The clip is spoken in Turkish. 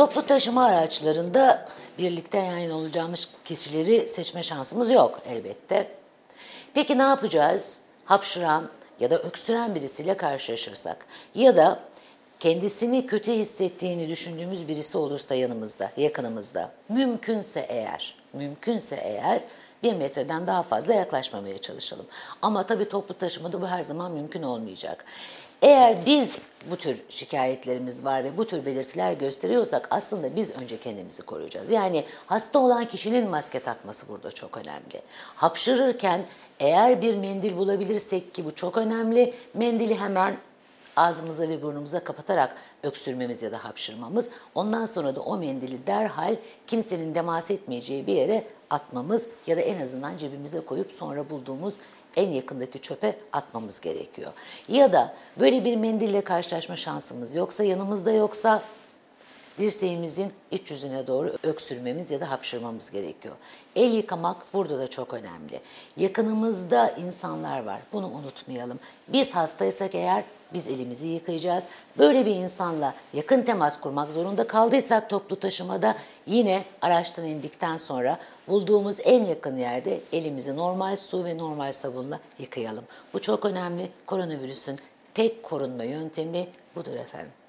Toplu taşıma araçlarında birlikte yan olacağımız kişileri seçme şansımız yok elbette. Peki ne yapacağız? Hapşıran ya da öksüren birisiyle karşılaşırsak ya da kendisini kötü hissettiğini düşündüğümüz birisi olursa yanımızda, yakınımızda, mümkünse eğer, mümkünse eğer bir metreden daha fazla yaklaşmamaya çalışalım. Ama tabii toplu taşımada bu her zaman mümkün olmayacak. Eğer biz bu tür şikayetlerimiz var ve bu tür belirtiler gösteriyorsak aslında biz önce kendimizi koruyacağız. Yani hasta olan kişinin maske takması burada çok önemli. Hapşırırken eğer bir mendil bulabilirsek ki bu çok önemli, mendili hemen ağzımıza ve burnumuza kapatarak öksürmemiz ya da hapşırmamız. Ondan sonra da o mendili derhal kimsenin temas etmeyeceği bir yere atmamız ya da en azından cebimize koyup sonra bulduğumuz en yakındaki çöpe atmamız gerekiyor. Ya da böyle bir mendille karşılaşma şansımız yoksa yanımızda yoksa dirseğimizin iç yüzüne doğru öksürmemiz ya da hapşırmamız gerekiyor. El yıkamak burada da çok önemli. Yakınımızda insanlar var. Bunu unutmayalım. Biz hastaysak eğer biz elimizi yıkayacağız. Böyle bir insanla yakın temas kurmak zorunda kaldıysak toplu taşımada yine araçtan indikten sonra bulduğumuz en yakın yerde elimizi normal su ve normal sabunla yıkayalım. Bu çok önemli. Koronavirüsün tek korunma yöntemi budur efendim.